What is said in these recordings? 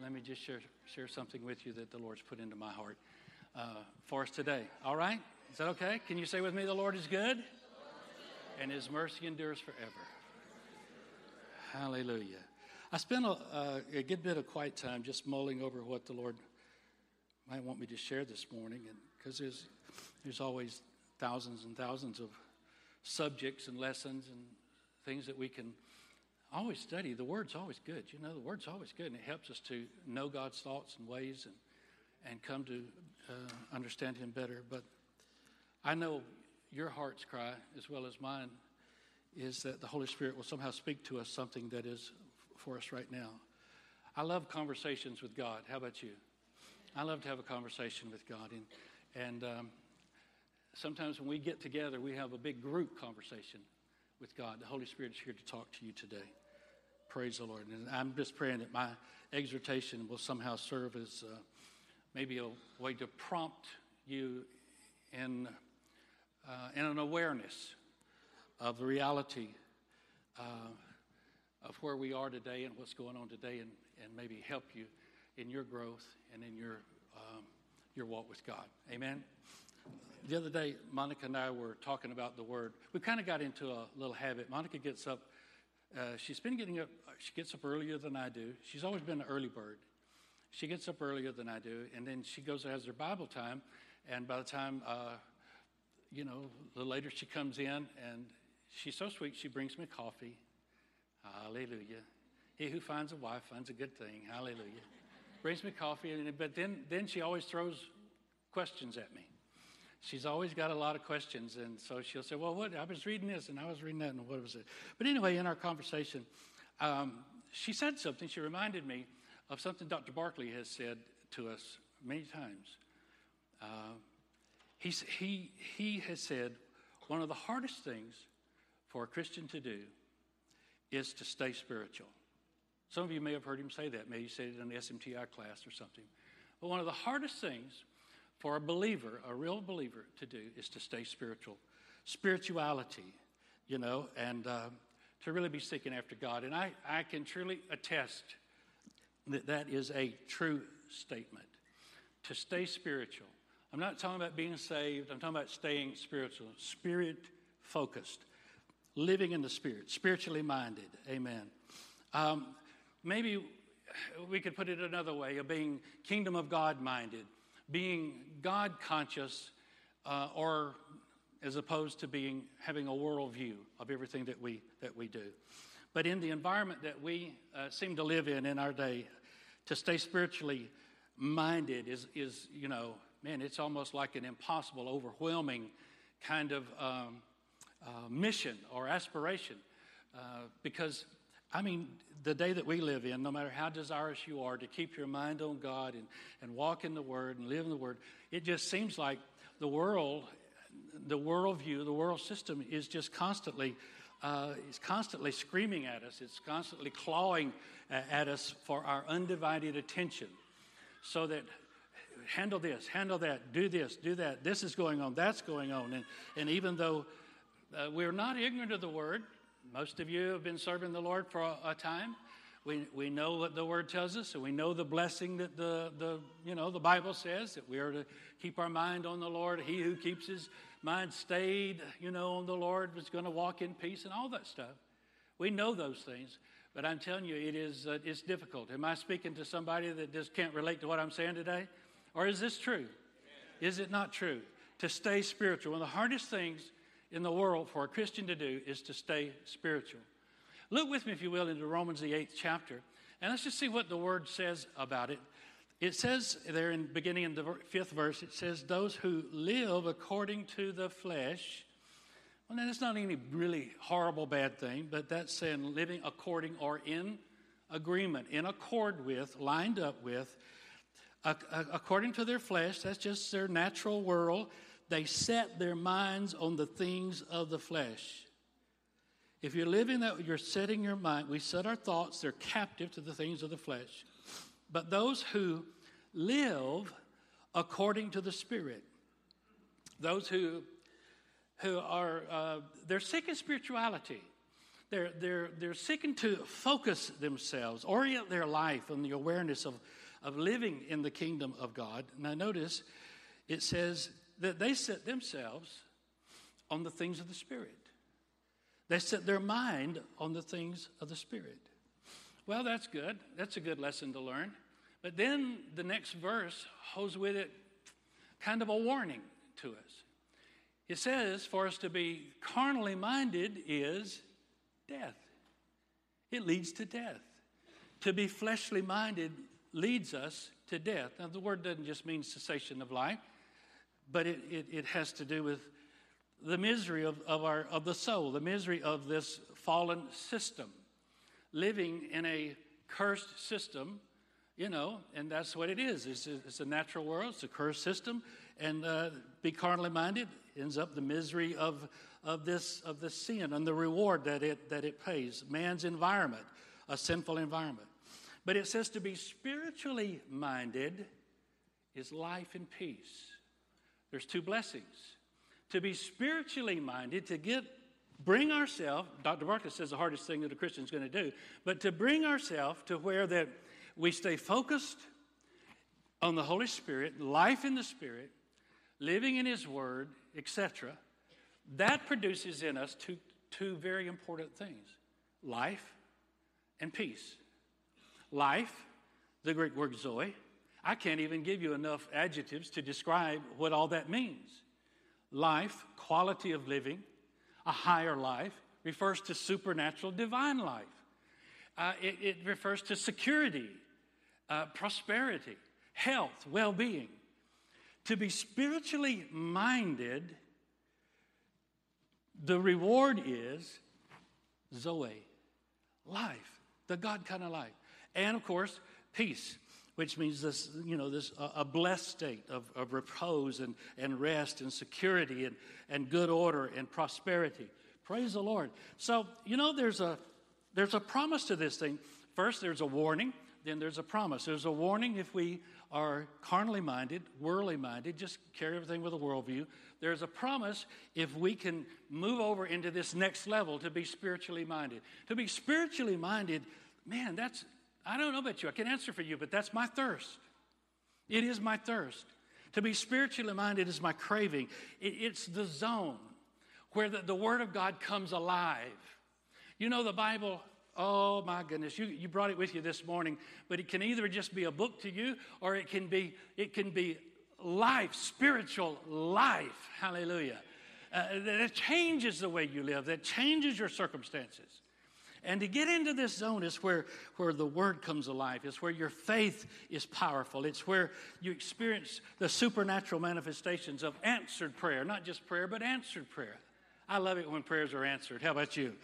Let me just share, share something with you that the Lord's put into my heart uh, for us today. All right? Is that okay? Can you say with me, The Lord is good? And his mercy endures forever. Hallelujah. I spent a, uh, a, good bit of quiet time just mulling over what the Lord might want me to share this morning, because there's there's always thousands and thousands of subjects and lessons and things that we can always study. The Word's always good. You know, the Word's always good, and it helps us to know God's thoughts and ways and and come to uh, understand Him better. But I know your heart's cry, as well as mine, is that the Holy Spirit will somehow speak to us something that is for us right now. I love conversations with God. How about you? I love to have a conversation with God. And, and um, sometimes when we get together, we have a big group conversation with God. The Holy Spirit is here to talk to you today. Praise the Lord. And I'm just praying that my exhortation will somehow serve as uh, maybe a way to prompt you in, uh, in an awareness of the reality uh, of where we are today and what's going on today, and, and maybe help you in your growth and in your, um, your walk with God. Amen. The other day, Monica and I were talking about the word. We kind of got into a little habit. Monica gets up. Uh, she's been getting up. She gets up earlier than I do. She's always been an early bird. She gets up earlier than I do, and then she goes and has her Bible time. And by the time, uh, you know, the later she comes in, and she's so sweet, she brings me coffee. Hallelujah. He who finds a wife finds a good thing. Hallelujah. brings me coffee, and, but then, then she always throws questions at me. She's always got a lot of questions, and so she'll say, "Well, what? I was reading this, and I was reading that, and what was it?" But anyway, in our conversation, um, she said something. She reminded me of something Dr. Barkley has said to us many times. Uh, he's, he, he has said one of the hardest things for a Christian to do is to stay spiritual. Some of you may have heard him say that. Maybe he said it in the SMTI class or something. But one of the hardest things for a believer, a real believer, to do is to stay spiritual. Spirituality, you know, and uh, to really be seeking after God. And I, I can truly attest that that is a true statement. To stay spiritual. I'm not talking about being saved, I'm talking about staying spiritual, spirit focused, living in the spirit, spiritually minded. Amen. Um, maybe we could put it another way of being kingdom of God minded, being God conscious, uh, or as opposed to being having a worldview of everything that we that we do. But in the environment that we uh, seem to live in in our day, to stay spiritually minded is, is, you know, man, it's almost like an impossible, overwhelming kind of um, uh, mission or aspiration. Uh, because, I mean, the day that we live in, no matter how desirous you are to keep your mind on God and, and walk in the Word and live in the Word, it just seems like the world, the worldview, the world system is just constantly uh, is constantly screaming at us, it's constantly clawing at us for our undivided attention. So that handle this, handle that, do this, do that, this is going on, that's going on. And, and even though uh, we're not ignorant of the word, most of you have been serving the Lord for a, time. We, we know what the word tells us, and we know the blessing that the, the, you know, the Bible says that we are to keep our mind on the Lord. He who keeps his mind stayed, you know, on the Lord is going to walk in peace and all that stuff. We know those things, but I'm telling you, it is uh, it's difficult. Am I speaking to somebody that just can't relate to what I'm saying today? Or is this true? Is it not true? To stay spiritual. One of the hardest things in the world for a Christian to do is to stay spiritual. Look with me, if you will, into Romans, the eighth chapter, and let's just see what the word says about it. It says there in beginning in the fifth verse, it says, Those who live according to the flesh. Well, now, that's not any really horrible bad thing, but that's saying living according or in agreement, in accord with, lined up with, according to their flesh. That's just their natural world. They set their minds on the things of the flesh. If you're living that, you're setting your mind. We set our thoughts, they're captive to the things of the flesh. But those who live according to the Spirit, those who, who are, uh, they're seeking spirituality. They're, they're, they're seeking to focus themselves, orient their life on the awareness of, of living in the kingdom of God. Now, notice it says that they set themselves on the things of the Spirit. They set their mind on the things of the Spirit. Well, that's good. That's a good lesson to learn. But then the next verse holds with it kind of a warning to us. It says for us to be carnally minded is death. It leads to death. To be fleshly minded leads us to death. Now, the word doesn't just mean cessation of life, but it, it, it has to do with the misery of, of, our, of the soul, the misery of this fallen system. Living in a cursed system, you know, and that's what it is. It's a, it's a natural world, it's a cursed system, and uh, be carnally minded ends up the misery of, of this of the sin and the reward that it that it pays. Man's environment, a sinful environment. But it says to be spiritually minded is life and peace. There's two blessings. To be spiritually minded, to get bring ourselves, Dr. Barclay says the hardest thing that a Christian's going to do, but to bring ourselves to where that we stay focused on the Holy Spirit, life in the Spirit, living in His Word, etc., that produces in us two, two very important things life and peace. Life, the Greek word zoe, I can't even give you enough adjectives to describe what all that means. Life, quality of living, a higher life, refers to supernatural divine life. Uh, it, it, refers to security, uh, prosperity, health, well being. To be spiritually minded the reward is Zoe, life, the God kind of life. And of course, peace, which means this, you know, this uh, a blessed state of, of repose and, and rest and security and, and good order and prosperity. Praise the Lord. So, you know, there's a there's a promise to this thing. First, there's a warning, then there's a promise. There's a warning if we are carnally minded, worldly minded, just carry everything with a worldview. There's a promise if we can move over into this next level to be spiritually minded. To be spiritually minded, man, that's, I don't know about you, I can answer for you, but that's my thirst. It is my thirst. To be spiritually minded is my craving. It, it's the zone where the, the Word of God comes alive. You know, the Bible Oh my goodness, you, you brought it with you this morning, but it can either just be a book to you or it can be, it can be life, spiritual life. Hallelujah. Uh, that changes the way you live, that changes your circumstances. And to get into this zone is where, where the word comes alive. It's where your faith is powerful. It's where you experience the supernatural manifestations of answered prayer, not just prayer, but answered prayer. I love it when prayers are answered. How about you?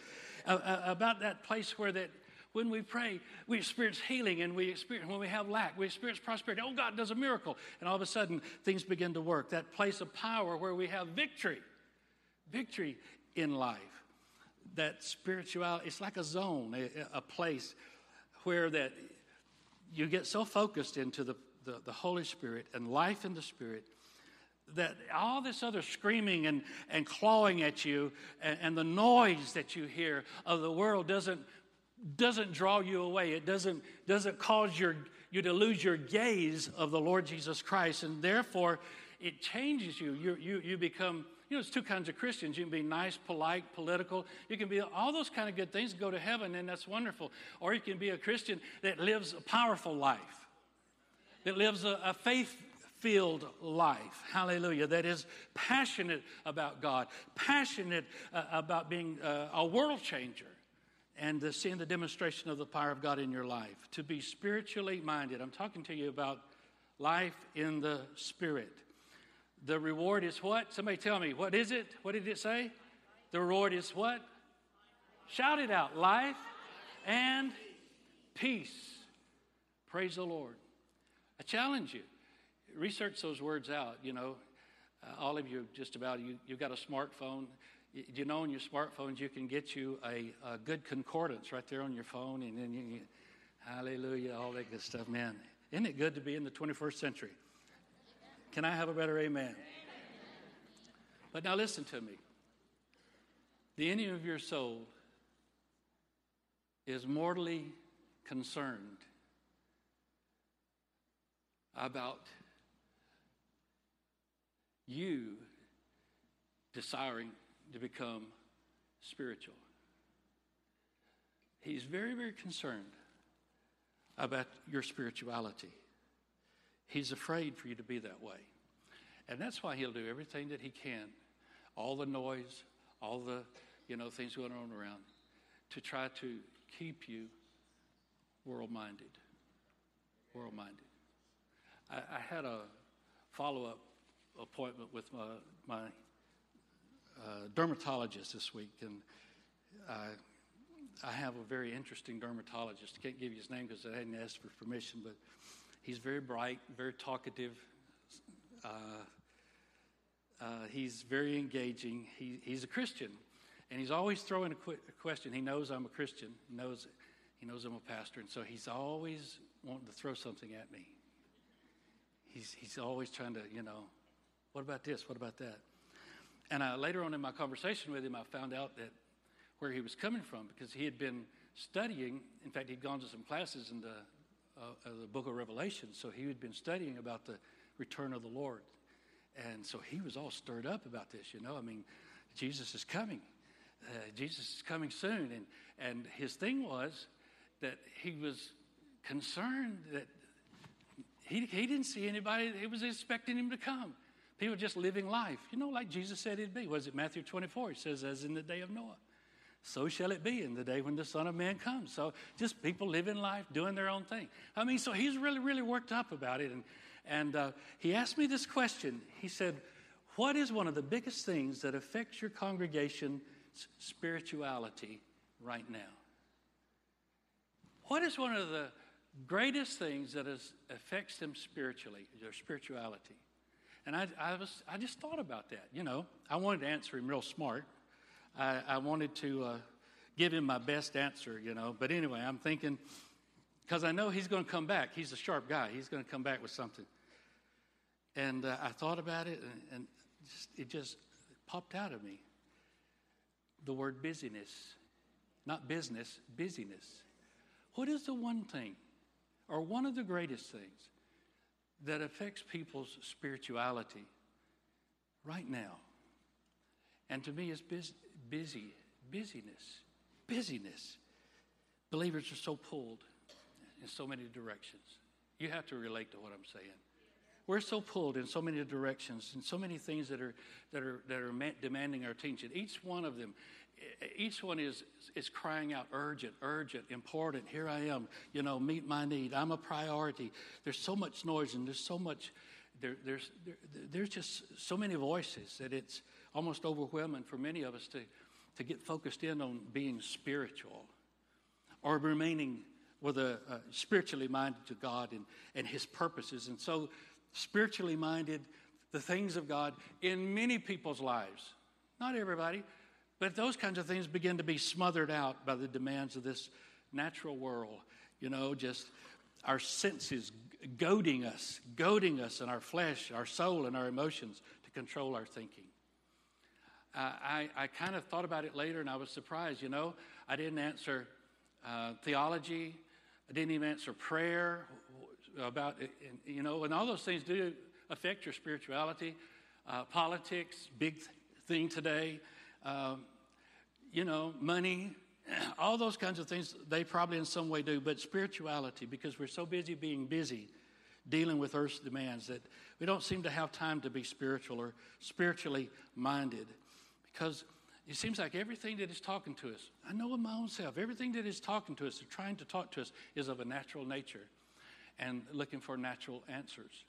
uh, about that place where that when we pray, we experience healing and we experience, when we have lack, we experience prosperity. Oh, God does a miracle. And all of a sudden, things begin to work. That place of power where we have victory, victory in life. That spirituality, it's like a zone, a, a place where that you get so focused into the, the, the Holy Spirit and life in the Spirit that all this other screaming and, and clawing at you and, and, the noise that you hear of the world doesn't, doesn't draw you away. It doesn't, doesn't cause your, you to lose your gaze of the Lord Jesus Christ. And therefore, it changes you. You, you, you become, you know, there's two kinds of Christians. You can be nice, polite, political. You can be all those kind of good things, go to heaven, and that's wonderful. Or you can be a Christian that lives a powerful life, that lives a, a faith filled life. Hallelujah. That is passionate about God, passionate uh, about being uh, a world changer and uh, seeing the demonstration of the power of God in your life. To be spiritually minded. I'm talking to you about life in the Spirit. The reward is what? Somebody tell me. What is it? What did it say? The reward is what? Shout it out. Life and peace. Praise the Lord. I challenge you research those words out. You know, uh, all of you, just about you, you've got a smartphone. You, you know, on your smartphones, you can get you a, a good concordance right there on your phone, and then you, you, hallelujah, all that good stuff. Man, isn't it good to be in the 21st century? Can I have a better amen? But now listen to me. The enemy of your soul is mortally concerned about you desiring to become spiritual. He's very, very concerned about your spirituality. He's afraid for you to be that way. And that's why he'll do everything that he can, all the noise, all the, you know, things going on around, to try to keep you world minded. World minded. I, I, had a follow up appointment with my, my uh, dermatologist this week, and I have a very interesting dermatologist. I can't give you his name because I hadn't asked for permission, but he's very bright, very talkative. Uh, uh, he's very engaging. He, he's a Christian, and he's always throwing a, qu- a, question. He knows I'm a Christian. He knows he knows I'm a pastor, and so he's always wanting to throw something at me. He's he's always trying to, you know, what about this? What about that? And uh, later on in my conversation with him, I found out that where he was coming from because he had been studying. In fact, he'd gone to some classes in the, uh, the book of Revelation, so he had been studying about the return of the Lord. And so he was all stirred up about this, you know. I mean, Jesus is coming. Uh, Jesus is coming soon. And, and his thing was that he was concerned that he, he didn't see anybody that was expecting him to come. People just living life, you know, like Jesus said it'd be. Was it Matthew 24? He says, as in the day of Noah so shall it be in the day when the Son of Man comes. So just people living life, doing their own thing. I mean, so he's really, really worked up about it. And, and uh, he asked me this question. He said, What is one of the biggest things that affects your congregation's spirituality right now? What is one of the greatest things that is, affects them spiritually, their spirituality? And I, I, was, I just thought about that. You know, I wanted to answer him real smart. I, I wanted to uh, give him my best answer, you know. But anyway, I'm thinking, because I know he's going to come back. He's a sharp guy. He's going to come back with something. And uh, I thought about it, and, and just, it just popped out of me. The word busyness, not business, busyness. What is the one thing, or one of the greatest things, that affects people's spirituality right now? And to me, it's busy, busy, busyness, busyness. Believers are so pulled in so many directions. You have to relate to what I'm saying. We're so pulled in so many directions and so many things that are, that are, that are demanding our attention. Each one of them, each one is, is crying out urgent, urgent, important. Here I am, you know, meet my need. I'm a priority. There's so much noise and there's so much, there, there's, there, there's just so many voices that it's, almost overwhelming for many of us to, to get focused in on being spiritual or remaining with a, uh, spiritually minded to God and, and His purposes. And so, spiritually minded, the things of God in many people's lives, not everybody, but those kinds of things begin to be smothered out by the demands of this natural world. You know, just our senses goading us, goading us in our flesh, our soul, and our emotions to control our thinking. I, I kind of thought about it later and I was surprised. You know, I didn't answer uh, theology, I didn't even answer prayer about, you know, and all those things do affect your spirituality. Uh, politics, big thing today. Um, you know, money, all those kinds of things, they probably in some way do, but spirituality, because we're so busy being busy dealing with earth's demands that we don't seem to have time to be spiritual or spiritually minded. Because it seems like everything that is talking to us, I know in my own self, everything that is talking to us or trying to talk to us is of a natural nature and looking for natural answers.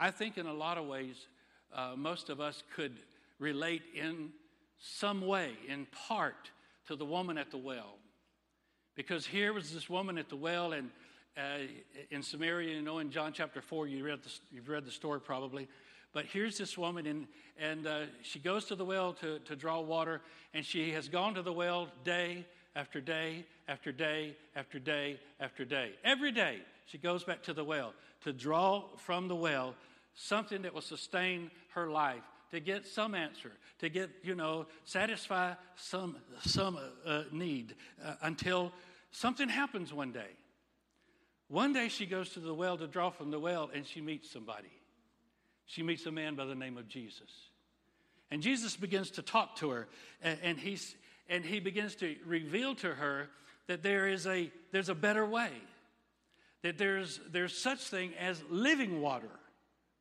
I think in a lot of ways, uh, most of us could relate in some way, in part, to the woman at the well. Because here was this woman at the well, and uh, in Samaria, you know, in John chapter 4, you read the, you've read the story probably. But here's this woman, and, and uh, she goes to the well to, to draw water, and she has gone to the well day after day after day after day after day. Every day, she goes back to the well to draw from the well something that will sustain her life, to get some answer, to get, you know, satisfy some, some uh, need uh, until something happens one day. One day she goes to the well to draw from the well and she meets somebody. She meets a man by the name of Jesus. And Jesus begins to talk to her, and, and, he's, and he begins to reveal to her that there is a, there's a better way, that there's, there's such thing as living water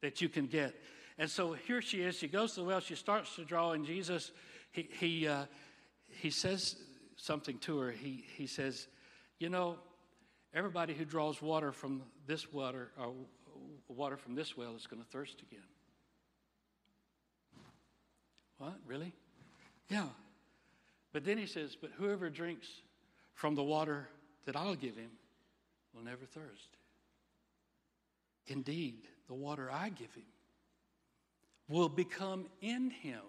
that you can get. And so here she is. She goes to the well. She starts to draw, and Jesus, he, he, uh, he says something to her. He, he says, You know, everybody who draws water from this water, or uh, water from this well, is going to thirst again. What? Really? Yeah. But then he says, But whoever drinks from the water that I'll give him will never thirst. Indeed, the water I give him will become in him.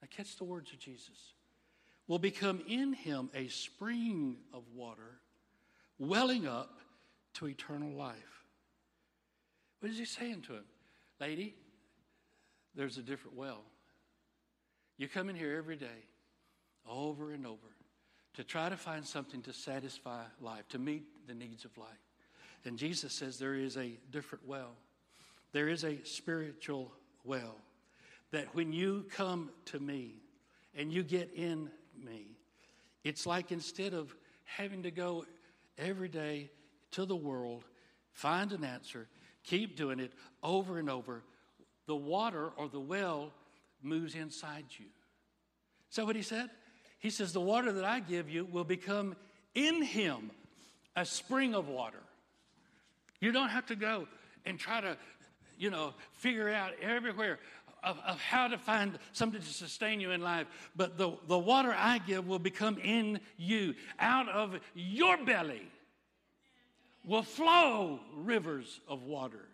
Now, catch the words of Jesus. Will become in him a spring of water welling up to eternal life. What is he saying to him? Lady, there's a different well. You come in here every day, over and over, to try to find something to satisfy life, to meet the needs of life. And Jesus says there is a different well. There is a spiritual well that when you come to me and you get in me, it's like instead of having to go every day to the world, find an answer, keep doing it over and over, the water or the well moves inside you. Is that what he said? He says, The water that I give you will become in him a spring of water. You don't have to go and try to, you know, figure out everywhere of, of how to find something to sustain you in life. But the, the water I give will become in you. Out of your belly will flow rivers of water.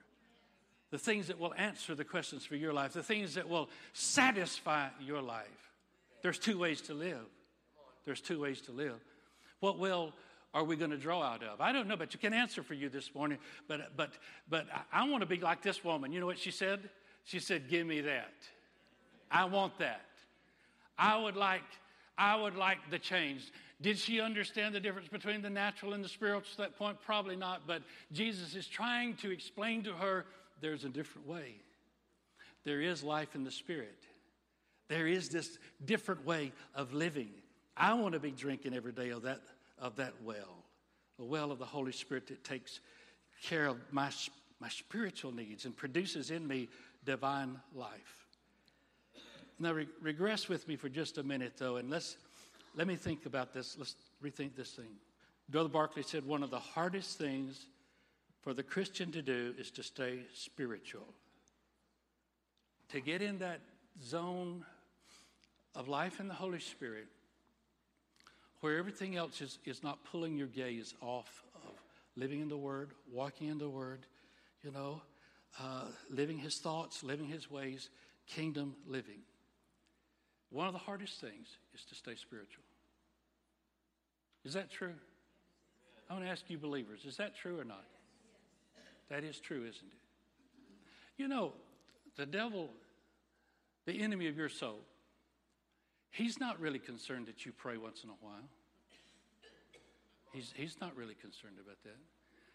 The things that will answer the questions for your life, the things that will satisfy your life. There's two ways to live. There's two ways to live. What well are we going to draw out of? I don't know, but you can answer for you this morning. But but but I, I want to be like this woman. You know what she said? She said, Give me that. I want that. I would like, I would like the change. Did she understand the difference between the natural and the spiritual at that point? Probably not, but Jesus is trying to explain to her there's a different way. There is life in the spirit. There is this different way of living. I want to be drinking every day of that, of that well, the well of the Holy Spirit that takes care of my, my spiritual needs and produces in me divine life. Now, re- regress with me for just a minute, though, and let's let me think about this. Let's rethink this thing. Brother Barclay said one of the hardest things for the Christian to do is to stay spiritual. To get in that zone of life in the Holy Spirit where everything else is, is not pulling your gaze off of living in the Word, walking in the Word, you know, uh, living his thoughts, living his ways, kingdom living. One of the hardest things is to stay spiritual. Is that true? I want to ask you, believers, is that true or not? That is true, isn't it? You know, the devil, the enemy of your soul, he's not really concerned that you pray once in a while. He's, he's not really concerned about that.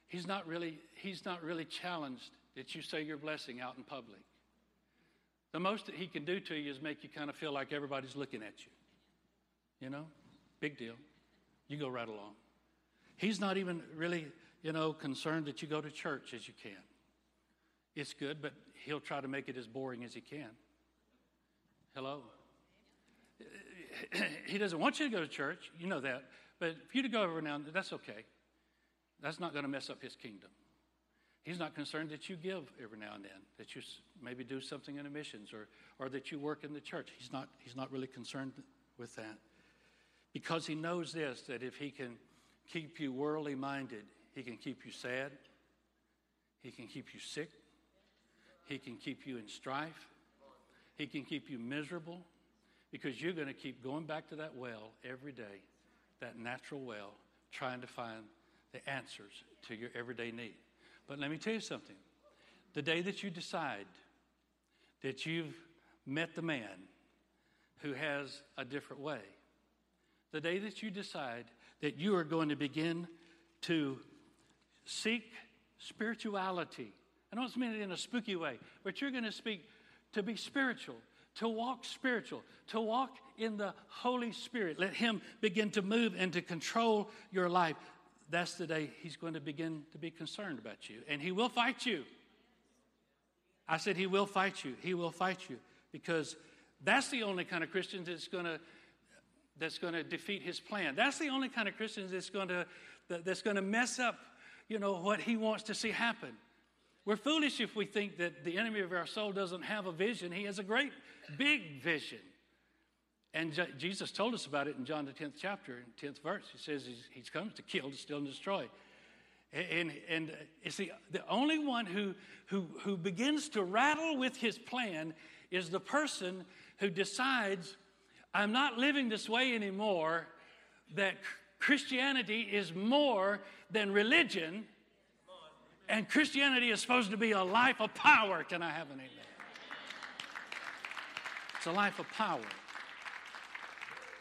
He's not really, he's not really challenged that you say your blessing out in public. The most that he can do to you is make you kind of feel like everybody's looking at you. You know, big deal. You go right along. He's not even really, you know, concerned that you go to church as you can. It's good, but he'll try to make it as boring as he can. Hello? He doesn't want you to go to church, you know that, but for you to go every now and then, that's okay. That's not going to mess up his kingdom. He's not concerned that you give every now and then, that you maybe do something in the missions or, or that you work in the church. He's not, he's not really concerned with that. Because he knows this that if he can keep you worldly minded, he can keep you sad, he can keep you sick, he can keep you in strife, he can keep you miserable, because you're going to keep going back to that well every day, that natural well, trying to find the answers to your everyday need. But let me tell you something. The day that you decide that you've met the man who has a different way, the day that you decide that you are going to begin to seek spirituality. I don't mean it in a spooky way, but you're going to speak to be spiritual, to walk spiritual, to walk in the Holy Spirit. Let Him begin to move and to control your life. That's the day He's going to begin to be concerned about you. And He will fight you. I said, He will fight you. He will fight you because that's the only kind of Christian that's going to that's going to defeat his plan. That's the only kind of Christian that's going to that's going to mess up, you know, what he wants to see happen. We're foolish if we think that the enemy of our soul doesn't have a vision. He has a great big vision. And Jesus told us about it in John the 10th chapter, 10th verse. He says he's, he's come to kill, to steal, and destroy. And, and uh, it's the, the only one who, who, who begins to rattle with his plan is the person who decides, I'm not living this way anymore, that Christianity is more than religion, and Christianity is supposed to be a life of power. Can I have an amen? It's a life of power.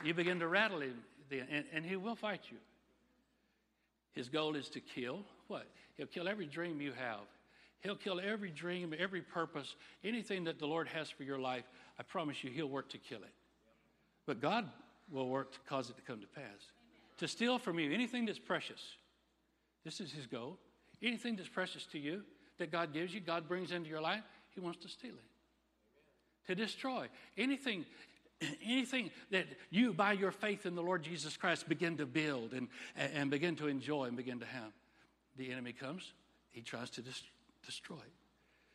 You begin to rattle him, and, and he will fight you. His goal is to kill what? He'll kill every dream you have. He'll kill every dream, every purpose, anything that the Lord has for your life. I promise you, He'll work to kill it. But God will work to cause it to come to pass. To steal from you anything that's precious. This is His goal. Anything that's precious to you that God gives you, God brings into your life, He wants to steal it. To destroy anything, anything that you, by your faith in the Lord Jesus Christ, begin to build and, and begin to enjoy and begin to have. The enemy comes, he tries to destroy destroyed.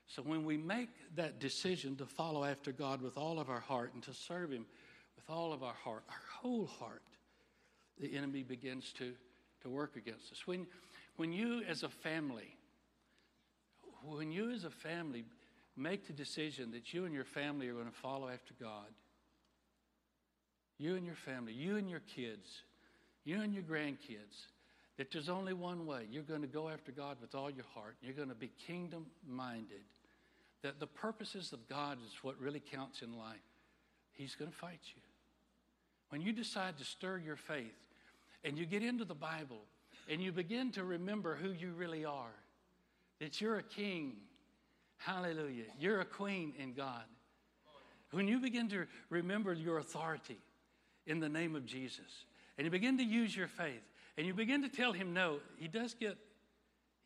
So when we make that decision to follow after God with all of our heart and to serve Him with all of our heart, our whole heart, the enemy begins to, to work against us. When, when you as a family, when you as a family make the decision that you and your family are going to follow after God, you and your family, you and your kids, you and your grandkids, that there's only one way. You're going to go after God with all your heart. You're going to be kingdom minded. That the purposes of God is what really counts in life. He's going to fight you. When you decide to stir your faith and you get into the Bible and you begin to remember who you really are, that you're a king, hallelujah, you're a queen in God. When you begin to remember your authority in the name of Jesus and you begin to use your faith, and you begin to tell him no, he does get,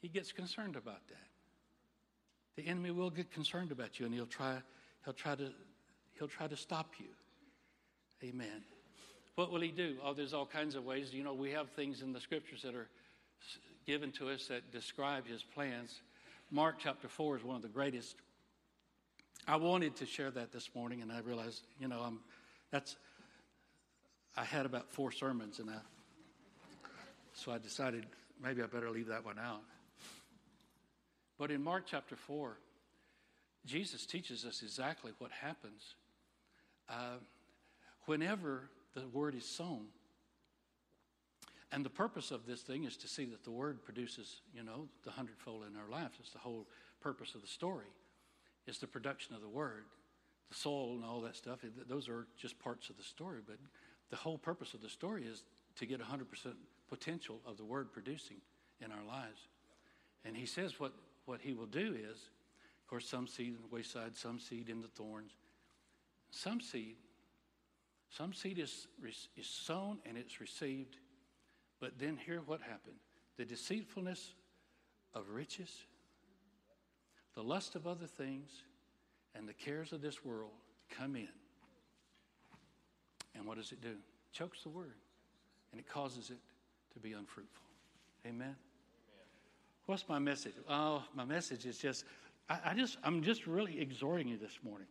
he gets concerned about that. The enemy will get concerned about you and he'll try, he'll try to, he'll try to stop you. Amen. What will he do? Oh, there's all kinds of ways. You know, we have things in the scriptures that are given to us that describe his plans. Mark chapter 4 is one of the greatest. I wanted to share that this morning, and I realized, you know, I'm, that's, I had about four sermons, and I so I decided maybe I better leave that one out. But in Mark chapter 4, Jesus teaches us exactly what happens uh, whenever the word is sown. And the purpose of this thing is to see that the word produces, you know, the hundredfold in our lives. It's the whole purpose of the story. It's the production of the word. The soul and all that stuff, those are just parts of the story. But the whole purpose of the story is to get 100% potential of the word producing in our lives. And he says what, what he will do is, of course, some seed in the wayside, some seed in the thorns. Some seed, some seed is, is sown and it's received. But then here what happened. The deceitfulness of riches, the lust of other things, and the cares of this world come in. And what does it do? chokes the word and it causes it to be unfruitful. Amen. What's my message? Oh, my message is just I, I just I'm just really exhorting you this morning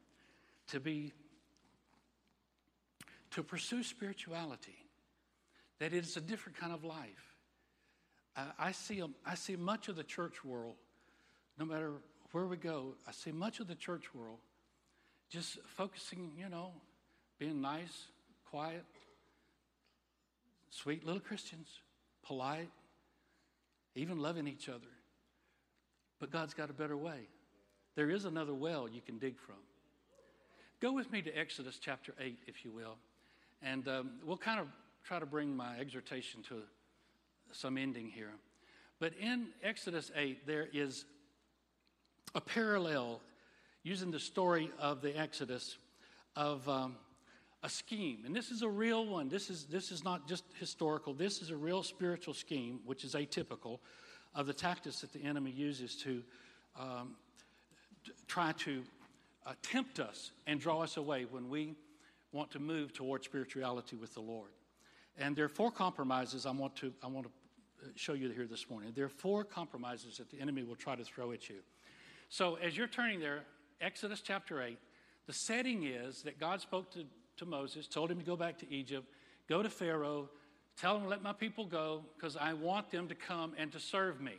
to be to pursue spirituality. That it is a different kind of life. I see I see much of the church world, no matter where we go, I see much of the church world just focusing, you know, being nice, quiet, sweet little Christians, polite, even loving each other. But God's got a better way. There is another well you can dig from. Go with me to Exodus chapter 8, if you will. And um, we'll kind of try to bring my exhortation to some ending here. But in Exodus 8, there is a parallel using the story of the Exodus of um, a scheme. And this is a real one. This is, this is not just historical, this is a real spiritual scheme, which is atypical of the tactics that the enemy uses to um, try to uh, tempt us and draw us away when we want to move toward spirituality with the Lord. And there are four compromises I want to, I want to uh, show you here this morning. There are four compromises that the enemy will try to throw at you. So as you're turning there, Exodus chapter 8, the setting is that God spoke to, to Moses, told him to go back to Egypt, go to Pharaoh, tell him, let my people go, because I want them to come and to serve me.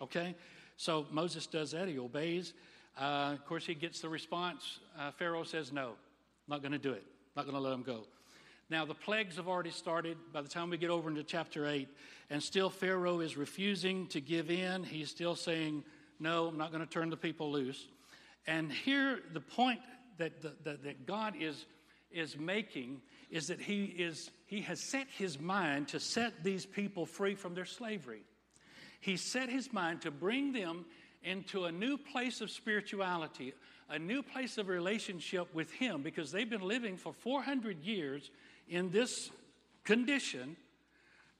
Okay? So Moses does that. He obeys. Uh, of course, he gets the response. Uh, Pharaoh says, no, not going to do it. Not going to let them go. Now, the plagues have already started by the time we get over into chapter 8, and still Pharaoh is refusing to give in. He's still saying, No, I'm not going to turn the people loose. And here, the point that, that, that God is, is making is that he, is, he has set his mind to set these people free from their slavery. He set his mind to bring them into a new place of spirituality, a new place of relationship with Him because they've been living for 400 years in this condition,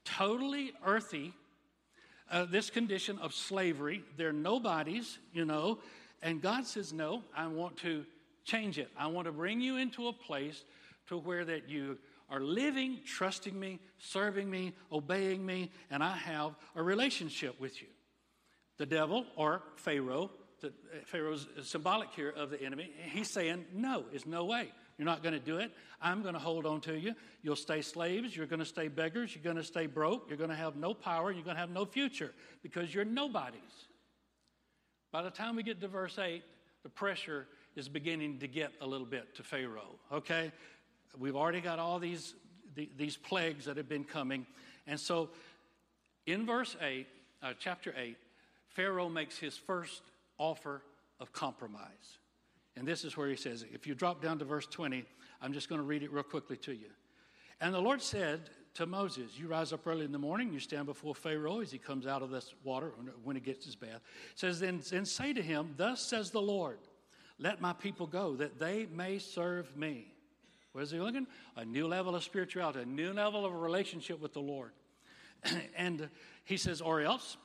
totally earthy, uh, this condition of slavery. They're nobodies, you know. And God says, No, I want to change it. I want to bring you into a place to where that you are living, trusting me, serving me, obeying me, and I have a relationship with you. The devil or Pharaoh, the, uh, Pharaoh's symbolic here of the enemy, he's saying, No, it's no way. You're not going to do it. I'm going to hold on to you. You'll stay slaves. You're going to stay beggars. You're going to stay broke. You're going to have no power. You're going to have no future because you're nobodies. By the time we get to verse 8, the pressure is beginning to get a little bit to Pharaoh, okay? We've already got all these, these plagues that have been coming. And so in verse 8, uh, chapter 8, Pharaoh makes his first offer of compromise. And this is where he says, if you drop down to verse 20, I'm just going to read it real quickly to you. And the Lord said to Moses, You rise up early in the morning, you stand before Pharaoh as he comes out of this water when he gets his bath. Says, then, then say to him, Thus says the Lord, let my people go, that they may serve me. What is he looking? A new level of spirituality, a new level of a relationship with the Lord. and he says, Or else,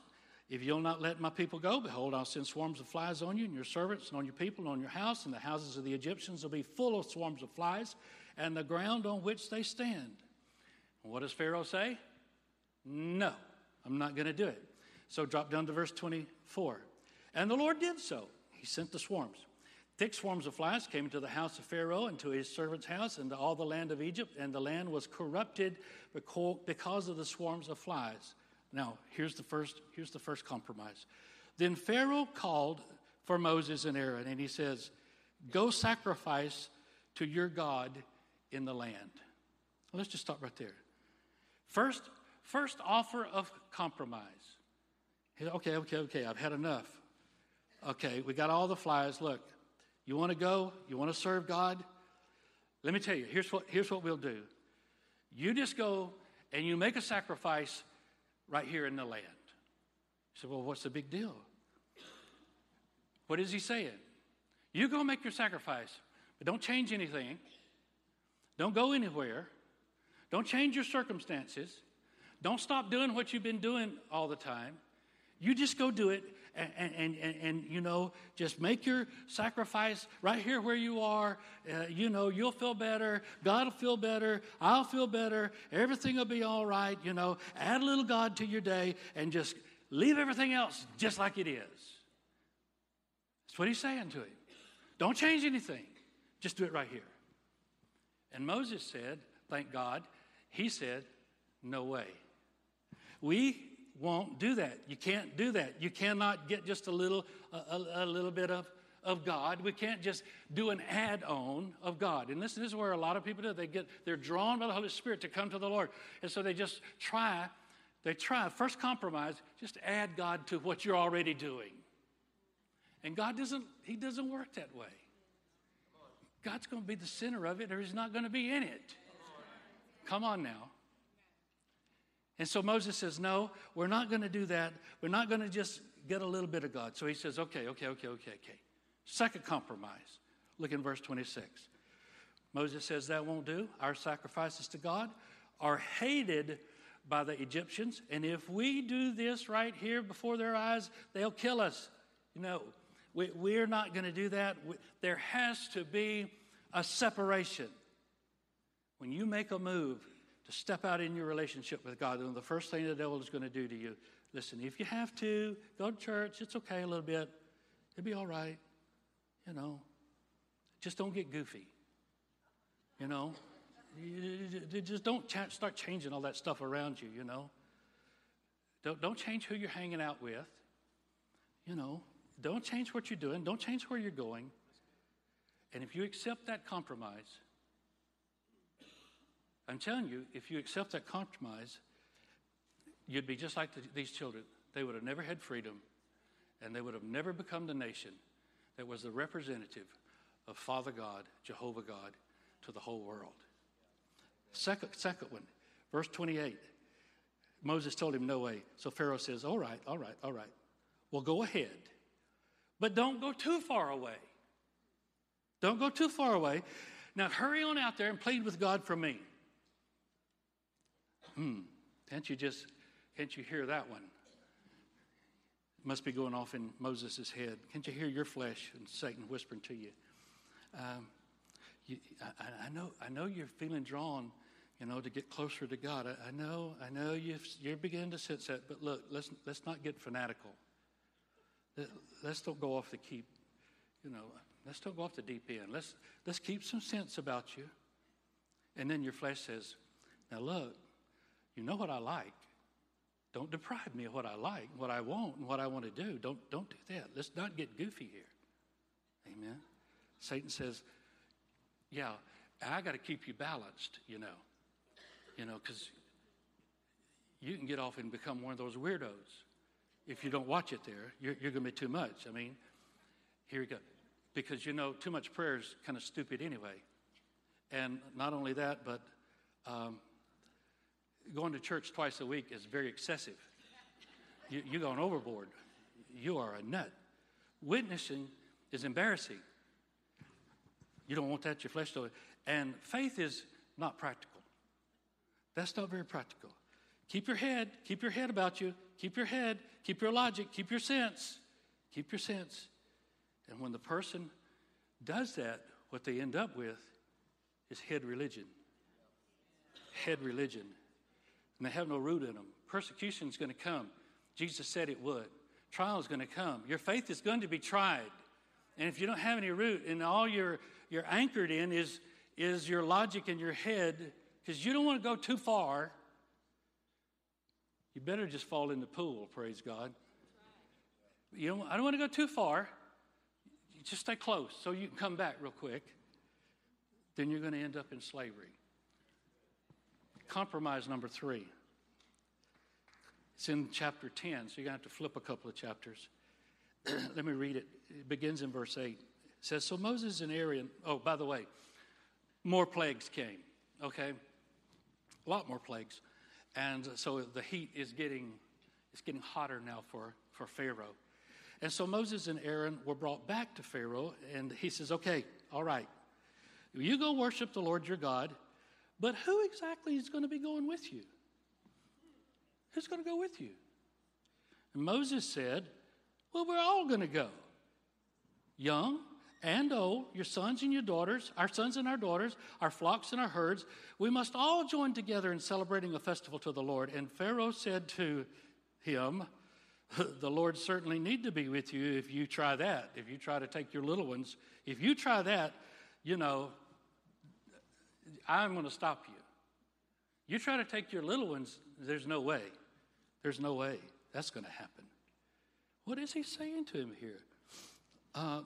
if you'll not let my people go, behold, I'll send swarms of flies on you and your servants and on your people and on your house, and the houses of the Egyptians will be full of swarms of flies, and the ground on which they stand. And what does Pharaoh say? No, I'm not going to do it. So drop down to verse 24. And the Lord did so. He sent the swarms. Thick swarms of flies came into the house of Pharaoh and to his servant's house and to all the land of Egypt, and the land was corrupted because of the swarms of flies. Now, here's the first, here's the first compromise. Then Pharaoh called for Moses and Aaron, and he says, Go sacrifice to your God in the land. Let's just stop right there. First, first offer of compromise. Okay, okay, okay, I've had enough. Okay, we got all the flies. Look, you want to go? You want to serve God? Let me tell you, here's what, here's what we'll do. You just go and you make a sacrifice right here in the land. He said, Well, what's the big deal? What is he saying? You go make your sacrifice, but don't change anything. Don't go anywhere. Don't change your circumstances. Don't stop doing what you've been doing all the time. You just go do it and, and, and, and, you know, just make your sacrifice right here where you are. Uh, you know, you'll feel better. God will feel better. I'll feel better. Everything will be all right. You know, add a little God to your day and just leave everything else just like it is. That's what he's saying to him. Don't change anything. Just do it right here. And Moses said, thank God, he said, no way. We won't do that. You can't do that. You cannot get just a little, a, a, little bit of, of God. We can't just do an add-on of God. And this, this is where a lot of people do. They get, they're drawn by the Holy Spirit to come to the Lord. And so they just try, they try, first compromise, just add God to what you're already doing. And God doesn't, He doesn't work that way. God's going to be the center of it or He's not going to be in it. Come on now. And so Moses says, No, we're not going to do that. We're not going to just get a little bit of God. So he says, Okay, okay, okay, okay, okay. Second compromise. Look in verse 26. Moses says, That won't do. Our sacrifices to God are hated by the Egyptians. And if we do this right here before their eyes, they'll kill us. You know, we, we're not going to do that. We, there has to be a separation. When you make a move to step out in your relationship with God, And the first thing the devil is going to do to you, listen, if you have to, go to church, it's okay a little bit. It'll be all right. You know, just don't get goofy. You know, just don't start changing all that stuff around you, you know. Don't, don't change who you're hanging out with. You know, don't change what you're doing. Don't change where you're going. And if you accept that compromise, I'm telling you, if you accept that compromise, you'd be just like the, these children. They would have never had freedom, and they would have never become the nation that was the representative of Father God, Jehovah God, to the whole world. Second, second one, verse 28. Moses told him, No way. So Pharaoh says, All right, all right, all right. Well, go ahead. But don't go too far away. Don't go too far away. Now hurry on out there and plead with God for me. Hmm. Can't you just, can't you hear that one? It must be going off in Moses' head. Can't you hear your flesh and Satan whispering to you? Um, you I, I, know, I know you're feeling drawn, you know, to get closer to God. I, I know, I know you you're beginning to sense that, but look, let's, let's not get fanatical. Let's don't go off the keep, you know, let's don't go off the deep end. Let's, let's keep some sense about you. And then your flesh says, now look, you know what I like. Don't deprive me of what I like, what I want, and what I want to do. Don't, don't do that. Let's not get goofy here. Amen. Satan says, Yeah, I got to keep you balanced, you know. You know, because you can get off and become one of those weirdos. If you don't watch it there, you're, you're going to be too much. I mean, here we go. Because, you know, too much prayer is kind of stupid anyway. And not only that, but um, going to church twice a week is very excessive. You, you're going overboard. You are a nut. Witnessing is embarrassing. You don't want that, your flesh does. And faith is not practical. That's not very practical. Keep your head, keep your head about you, keep your head, keep your logic, keep your sense, keep your sense. And when the person does that, what they end up with is head religion. Head religion and they have no root in them. Persecution is going to come. Jesus said it would. Trial is going to come. Your faith is going to be tried. And if you don't have any root and all you're, you're anchored in is, is your logic in your head, because you don't want to go too far, you better just fall in the pool, praise God. You don't, I don't want to go too far. You just stay close so you can come back real quick. Then you're going to end up in slavery. Compromise number three. It's in chapter 10, so you're going to have to flip a couple of chapters. Let me read it. It begins in verse 8. It says, So Moses and Aaron, oh, by the way, more plagues came, okay? A lot more plagues. And so the heat is getting, it's getting hotter now for, for Pharaoh. And so Moses and Aaron were brought back to Pharaoh, and he says, Okay, all right, you go worship the Lord your God, but who exactly is going to be going with you? Who's going to go with you? And Moses said, Well, we're all going to go. Young and old, your sons and your daughters, our sons and our daughters, our flocks and our herds, we must all join together in celebrating a festival to the Lord. And Pharaoh said to him, The Lord certainly need to be with you if you try that. If you try to take your little ones, if you try that, you know, I'm going to stop you. You try to take your little ones, there's no way. There's no way that's going to happen. What is he saying to him here? Uh,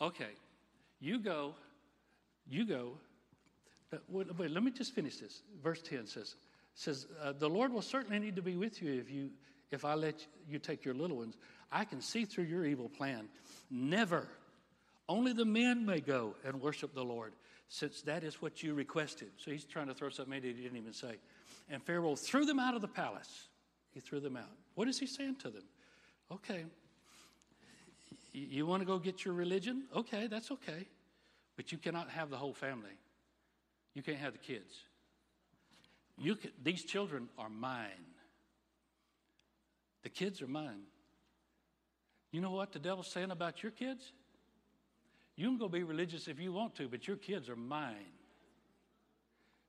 okay, you go, you go. Wait, wait, let me just finish this. Verse 10 says, says uh, the Lord will certainly need to be with you if you if I let you take your little ones. I can see through your evil plan. Never. Only the men may go and worship the Lord. Since that is what you requested. So he's trying to throw something in he didn't even say. And Pharaoh threw them out of the palace. He threw them out. What is he saying to them? Okay, you want to go get your religion? Okay, that's okay. But you cannot have the whole family. You can't have the kids. You can, these children are mine. The kids are mine. You know what the devil's saying about your kids? You can go be religious if you want to, but your kids are mine.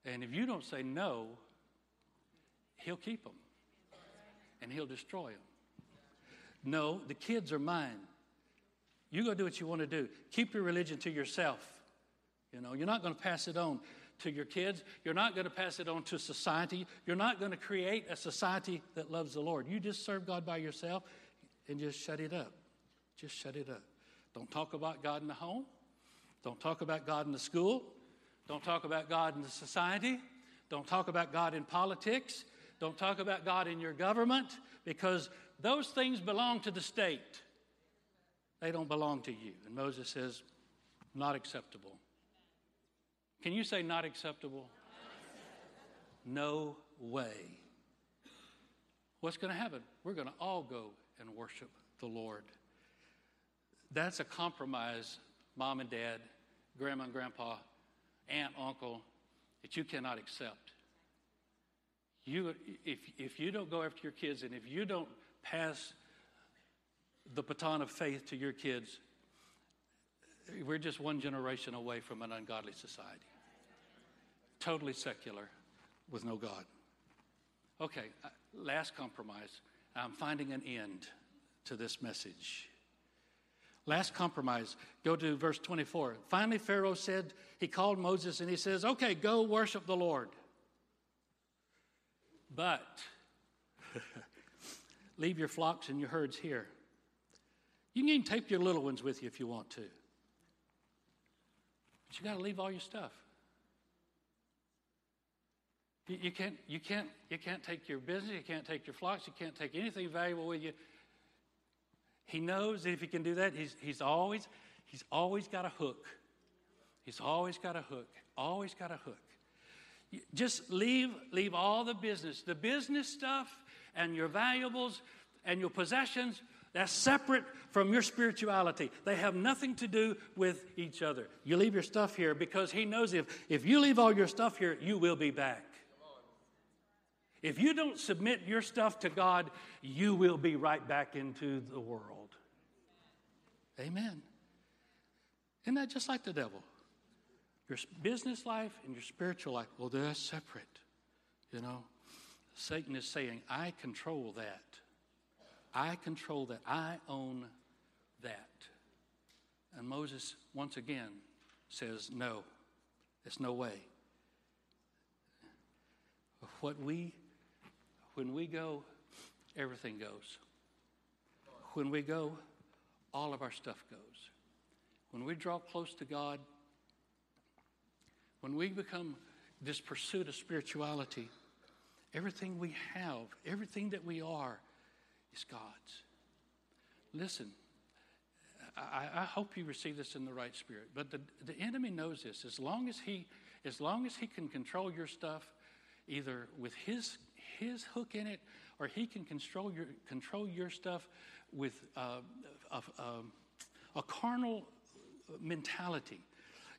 And if you don't say no, he'll keep them and he'll destroy them. No, the kids are mine. You go do what you want to do. Keep your religion to yourself. You know, you're not going to pass it on to your kids. You're not going to pass it on to society. You're not going to create a society that loves the Lord. You just serve God by yourself and just shut it up. Just shut it up. Don't talk about God in the home. Don't talk about God in the school. Don't talk about God in the society. Don't talk about God in politics. Don't talk about God in your government because those things belong to the state. They don't belong to you. And Moses says, not acceptable. Can you say not acceptable? No way. What's going to happen? We're going to all go and worship the Lord. That's a compromise, mom and dad, grandma and grandpa, aunt, uncle, that you cannot accept. You, if, if you don't go after your kids and if you don't pass the baton of faith to your kids, we're just one generation away from an ungodly society. Totally secular with no God. Okay, uh, last compromise. I'm finding an end to this message. Last compromise. Go to verse 24. Finally, Pharaoh said, he called Moses and he says, Okay, go worship the Lord. But leave your flocks and your herds here. You can even take your little ones with you if you want to. But you got to leave all your stuff. You, you, can't, you, can't, you can't take your business, you can't take your flocks, you can't take anything valuable with you. He knows that if he can do that, he's, he's, always, he's always got a hook. He's always got a hook. Always got a hook. Just leave, leave all the business. The business stuff and your valuables and your possessions, that's separate from your spirituality. They have nothing to do with each other. You leave your stuff here because he knows if, if you leave all your stuff here, you will be back. If you don't submit your stuff to God, you will be right back into the world. Amen. Isn't that just like the devil? Your business life and your spiritual life, well, they're separate. You know, Satan is saying, I control that. I control that. I own that. And Moses, once again, says, No, there's no way. What we when we go, everything goes. When we go, all of our stuff goes. When we draw close to God, when we become this pursuit of spirituality, everything we have, everything that we are, is God's. Listen, I, I, hope you receive this in the right spirit. But the, the enemy knows this. As long as he, as long as he can control your stuff, either with his his hook in it, or he can control your, control your stuff with uh, a, a, um, a carnal mentality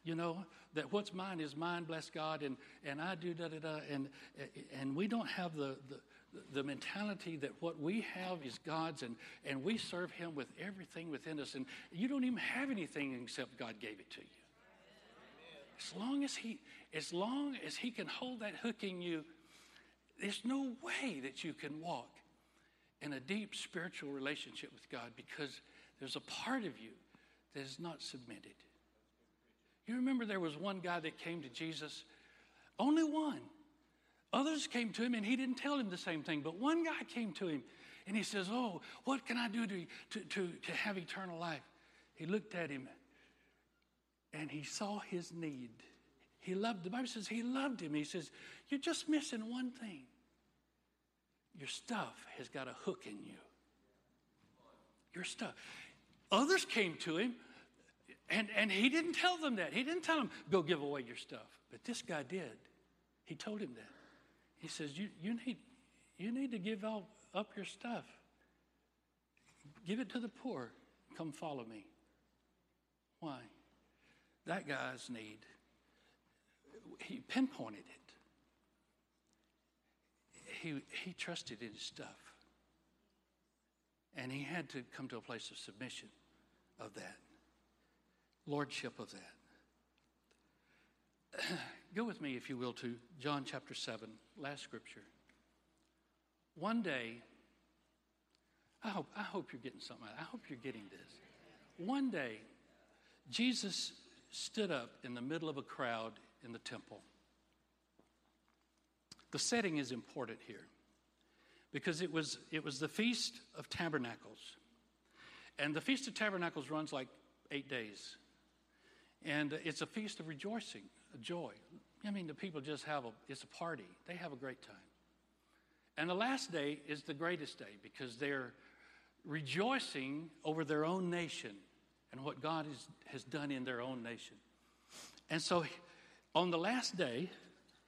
you know, that what's mine is mine, bless God, and, and I do da da da. And, and we don't have the, the, the mentality that what we have is God's and, and we serve Him with everything within us. And you don't even have anything except God gave it to you. As long as He, as long as He can hold that hook in you, there's no way that you can walk in a deep spiritual relationship with God because there's a part of you that is not submitted. You remember there was one guy that came to Jesus, only one. Others came to him and he didn't tell him the same thing, but one guy came to him and he says, Oh, what can I do to, to, to, to have eternal life? He looked at him and he saw his need. He loved, the Bible says he loved him. He says, You're just missing one thing. Your stuff has got a hook in you. Your stuff. Others came to him. And, and he didn't tell them that. He didn't tell them, go give away your stuff. But this guy did. He told him that. He says, you, you, need, you need to give all, up your stuff. Give it to the poor. Come follow me. Why? That guy's need, he pinpointed it. He, he trusted in his stuff. And he had to come to a place of submission of that, lordship of that. Go with me, if you will, to John chapter 7, last scripture. One day, I hope, I hope you're getting something. I hope you're getting this. One day, Jesus stood up in the middle of a crowd in the temple. The setting is important here because it was, it was the Feast of Tabernacles. And the Feast of Tabernacles runs like eight days. And it's a feast of rejoicing, joy. I mean, the people just have a, it's a party. They have a great time. And the last day is the greatest day because they're rejoicing over their own nation and what God is, has done in their own nation. And so on the last day,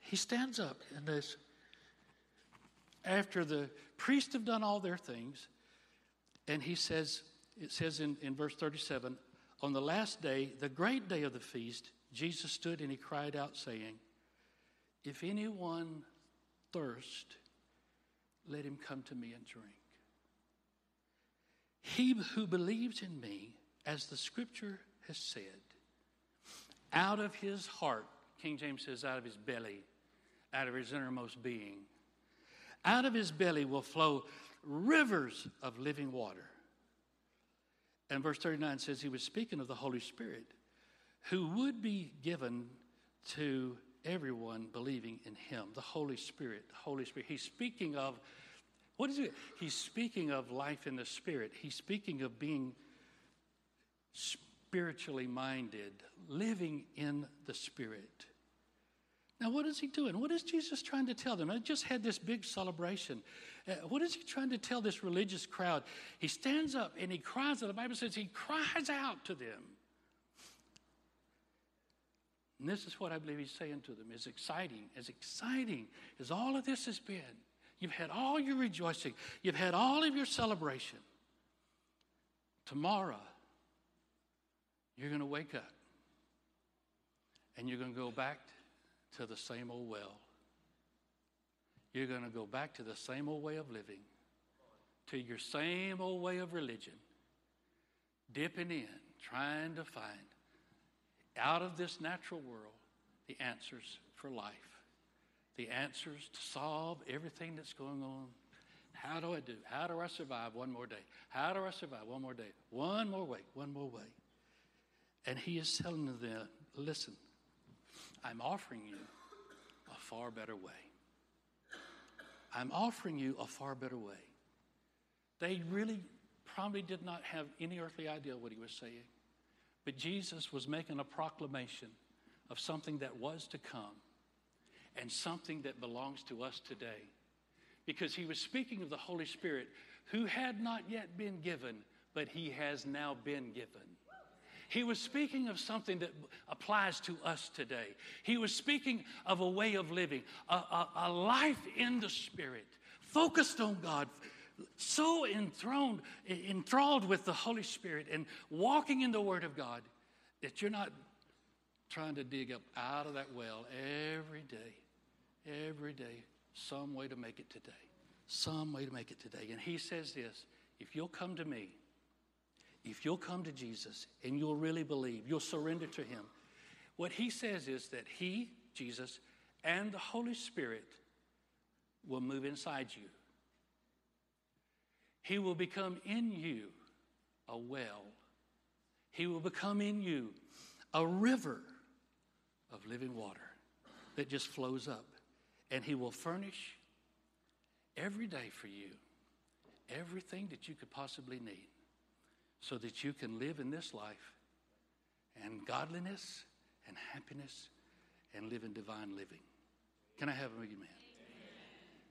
he stands up and this after the priests have done all their things, and he says, it says in, in verse 37, on the last day, the great day of the feast, Jesus stood and he cried out, saying, If anyone thirst, let him come to me and drink. He who believes in me, as the scripture has said, out of his heart, King James says, out of his belly, out of his innermost being, out of his belly will flow rivers of living water. And verse 39 says he was speaking of the Holy Spirit, who would be given to everyone believing in him. The Holy Spirit, the Holy Spirit. He's speaking of what is it? He's speaking of life in the Spirit. He's speaking of being spiritually minded, living in the Spirit. Now, what is he doing? What is Jesus trying to tell them? I just had this big celebration. Uh, what is he trying to tell this religious crowd? He stands up and he cries out. The Bible says he cries out to them. And this is what I believe he's saying to them. As exciting, as exciting as all of this has been, You've had all your rejoicing, you've had all of your celebration. Tomorrow, you're going to wake up and you're going to go back to the same old well. You're going to go back to the same old way of living, to your same old way of religion, dipping in, trying to find out of this natural world the answers for life the answers to solve everything that's going on. How do I do? How do I survive one more day? How do I survive one more day? One more way, one more way. And he is telling them, listen, I'm offering you a far better way. I'm offering you a far better way. They really probably did not have any earthly idea what he was saying. But Jesus was making a proclamation of something that was to come and something that belongs to us today. Because he was speaking of the Holy Spirit who had not yet been given, but he has now been given. He was speaking of something that applies to us today. He was speaking of a way of living, a, a, a life in the Spirit, focused on God, so enthroned, enthralled with the Holy Spirit and walking in the Word of God that you're not trying to dig up out of that well every day every day, some way to make it today. Some way to make it today. And he says this if you'll come to me, if you'll come to Jesus and you'll really believe, you'll surrender to him, what he says is that he, Jesus, and the Holy Spirit will move inside you. He will become in you a well. He will become in you a river of living water that just flows up. And He will furnish every day for you everything that you could possibly need so that you can live in this life and godliness and happiness and live in divine living. Can I have a amen? amen?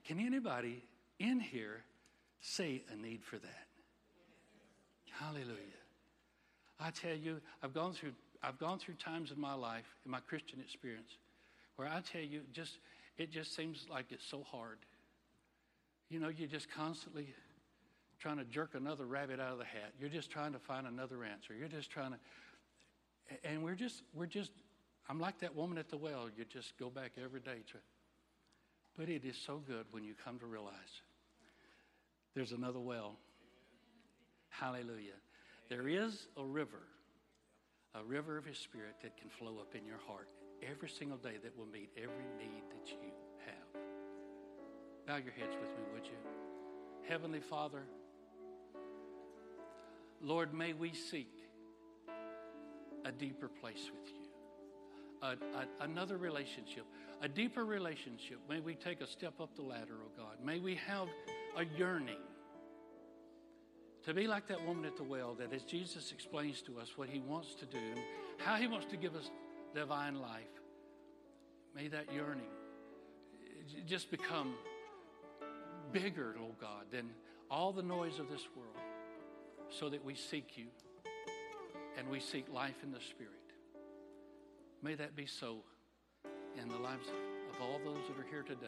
Can anybody in here say a need for that? Hallelujah. I tell you, I've gone through, I've gone through times in my life, in my Christian experience, where I tell you, just it just seems like it's so hard. You know, you're just constantly trying to jerk another rabbit out of the hat. You're just trying to find another answer. You're just trying to, and we're just, we're just, I'm like that woman at the well. You just go back every day to, but it is so good when you come to realize there's another well. Hallelujah. There is a river, a river of His Spirit that can flow up in your heart every single day that will meet every need that you have. Bow your heads with me, would you? Heavenly Father, Lord, may we seek a deeper place with you, a, a, another relationship, a deeper relationship. May we take a step up the ladder, oh God. May we have a yearning to be like that woman at the well, that as Jesus explains to us what he wants to do and how he wants to give us divine life, may that yearning just become bigger, oh God, than all the noise of this world so that we seek you and we seek life in the Spirit. May that be so in the lives of, all those that are here today.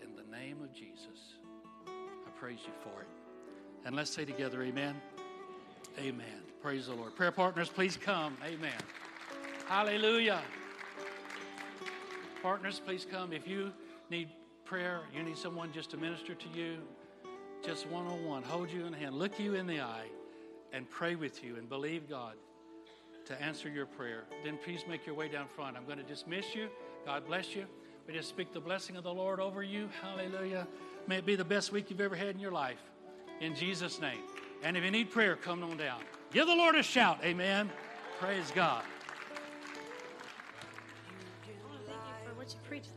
In the name of Jesus, I praise you for it. And let's say together, Amen. Amen. Praise the Lord. Prayer partners, please come. Amen. Hallelujah. Partners, please come. If you need prayer, you need someone just to minister to you, just one on one, hold you in the hand, look you in the eye, and pray with you and believe God to answer your prayer, then please make your way down front. I'm going to dismiss you. God bless you. We just speak the blessing of the Lord over you. Hallelujah. May it be the best week you've ever had in your life. In Jesus' name. And if you need prayer, come on down. Give the Lord a shout. Amen. Praise God. Thank you for what you preached